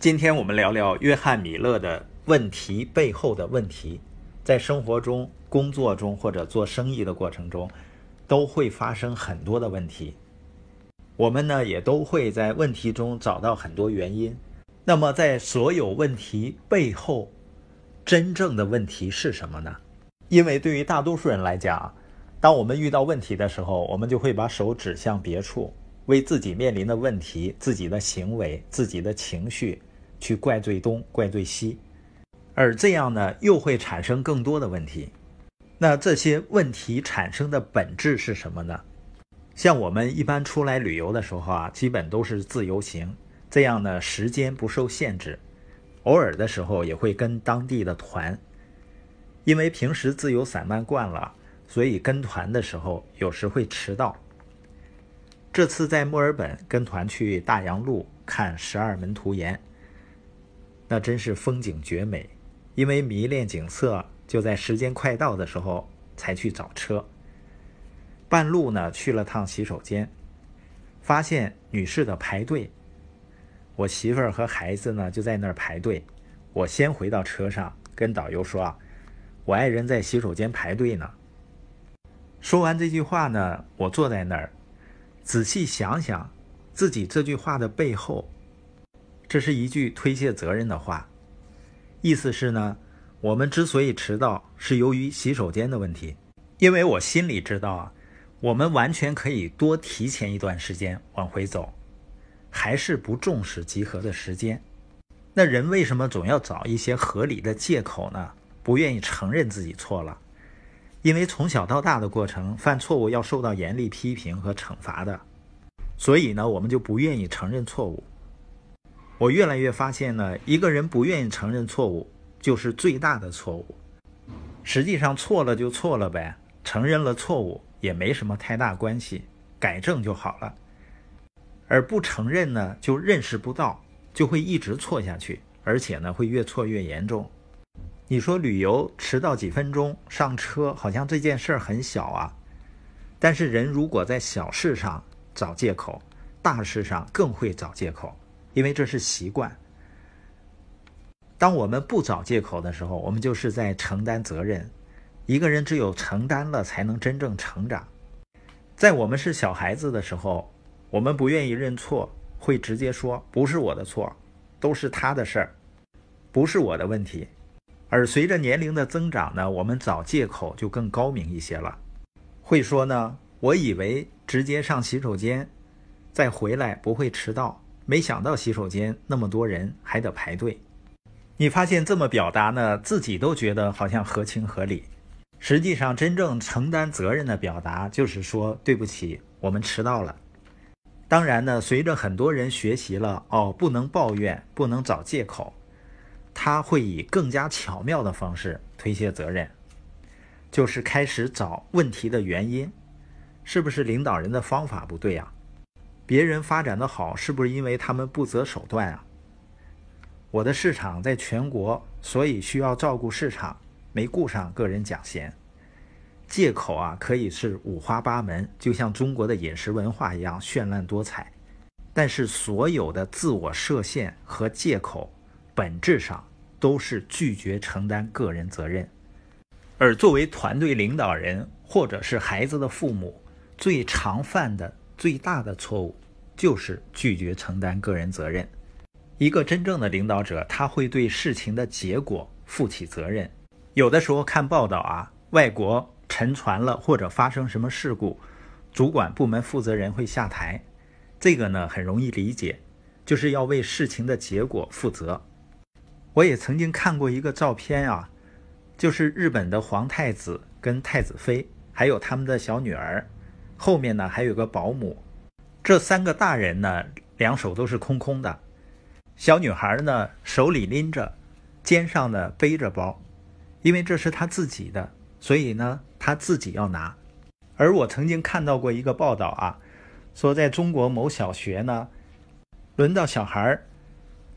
今天我们聊聊约翰米勒的问题背后的问题。在生活中、工作中或者做生意的过程中，都会发生很多的问题。我们呢也都会在问题中找到很多原因。那么，在所有问题背后，真正的问题是什么呢？因为对于大多数人来讲，当我们遇到问题的时候，我们就会把手指向别处，为自己面临的问题、自己的行为、自己的情绪。去怪罪东，怪罪西，而这样呢，又会产生更多的问题。那这些问题产生的本质是什么呢？像我们一般出来旅游的时候啊，基本都是自由行，这样呢，时间不受限制。偶尔的时候也会跟当地的团，因为平时自由散漫惯了，所以跟团的时候有时会迟到。这次在墨尔本跟团去大洋路看十二门徒岩。那真是风景绝美，因为迷恋景色，就在时间快到的时候才去找车。半路呢去了趟洗手间，发现女士的排队，我媳妇儿和孩子呢就在那儿排队。我先回到车上，跟导游说啊，我爱人在洗手间排队呢。说完这句话呢，我坐在那儿，仔细想想自己这句话的背后。这是一句推卸责任的话，意思是呢，我们之所以迟到，是由于洗手间的问题。因为我心里知道啊，我们完全可以多提前一段时间往回走，还是不重视集合的时间。那人为什么总要找一些合理的借口呢？不愿意承认自己错了，因为从小到大的过程，犯错误要受到严厉批评和惩罚的，所以呢，我们就不愿意承认错误。我越来越发现呢，一个人不愿意承认错误，就是最大的错误。实际上错了就错了呗，承认了错误也没什么太大关系，改正就好了。而不承认呢，就认识不到，就会一直错下去，而且呢会越错越严重。你说旅游迟到几分钟上车，好像这件事儿很小啊，但是人如果在小事上找借口，大事上更会找借口。因为这是习惯。当我们不找借口的时候，我们就是在承担责任。一个人只有承担了，才能真正成长。在我们是小孩子的时候，我们不愿意认错，会直接说“不是我的错，都是他的事儿，不是我的问题”。而随着年龄的增长呢，我们找借口就更高明一些了，会说呢：“我以为直接上洗手间，再回来不会迟到。”没想到洗手间那么多人还得排队，你发现这么表达呢，自己都觉得好像合情合理。实际上，真正承担责任的表达就是说对不起，我们迟到了。当然呢，随着很多人学习了哦，不能抱怨，不能找借口，他会以更加巧妙的方式推卸责任，就是开始找问题的原因，是不是领导人的方法不对呀？别人发展的好，是不是因为他们不择手段啊？我的市场在全国，所以需要照顾市场，没顾上个人奖衔。借口啊，可以是五花八门，就像中国的饮食文化一样绚烂多彩。但是，所有的自我设限和借口，本质上都是拒绝承担个人责任。而作为团队领导人或者是孩子的父母，最常犯的。最大的错误就是拒绝承担个人责任。一个真正的领导者，他会对事情的结果负起责任。有的时候看报道啊，外国沉船了或者发生什么事故，主管部门负责人会下台。这个呢很容易理解，就是要为事情的结果负责。我也曾经看过一个照片啊，就是日本的皇太子跟太子妃，还有他们的小女儿。后面呢还有个保姆，这三个大人呢两手都是空空的，小女孩呢手里拎着，肩上呢背着包，因为这是她自己的，所以呢她自己要拿。而我曾经看到过一个报道啊，说在中国某小学呢，轮到小孩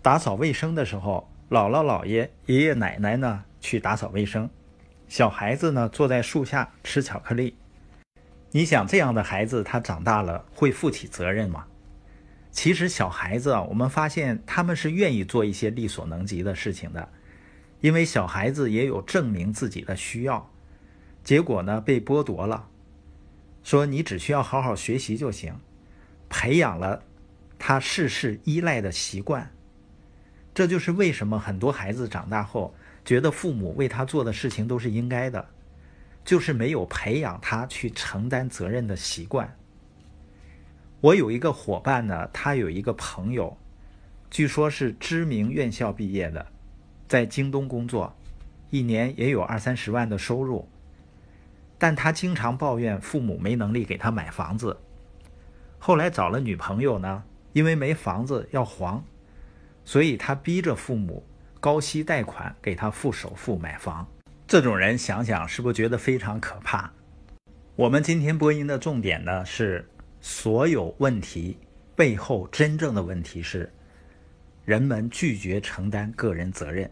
打扫卫生的时候，姥姥姥爷爷爷奶奶呢去打扫卫生，小孩子呢坐在树下吃巧克力。你想这样的孩子，他长大了会负起责任吗？其实小孩子啊，我们发现他们是愿意做一些力所能及的事情的，因为小孩子也有证明自己的需要，结果呢被剥夺了，说你只需要好好学习就行，培养了他事事依赖的习惯。这就是为什么很多孩子长大后觉得父母为他做的事情都是应该的，就是没有培养他去承担责任的习惯。我有一个伙伴呢，他有一个朋友，据说是知名院校毕业的，在京东工作，一年也有二三十万的收入，但他经常抱怨父母没能力给他买房子。后来找了女朋友呢，因为没房子要还。所以他逼着父母高息贷款给他付首付买房，这种人想想是不是觉得非常可怕？我们今天播音的重点呢是，所有问题背后真正的问题是，人们拒绝承担个人责任。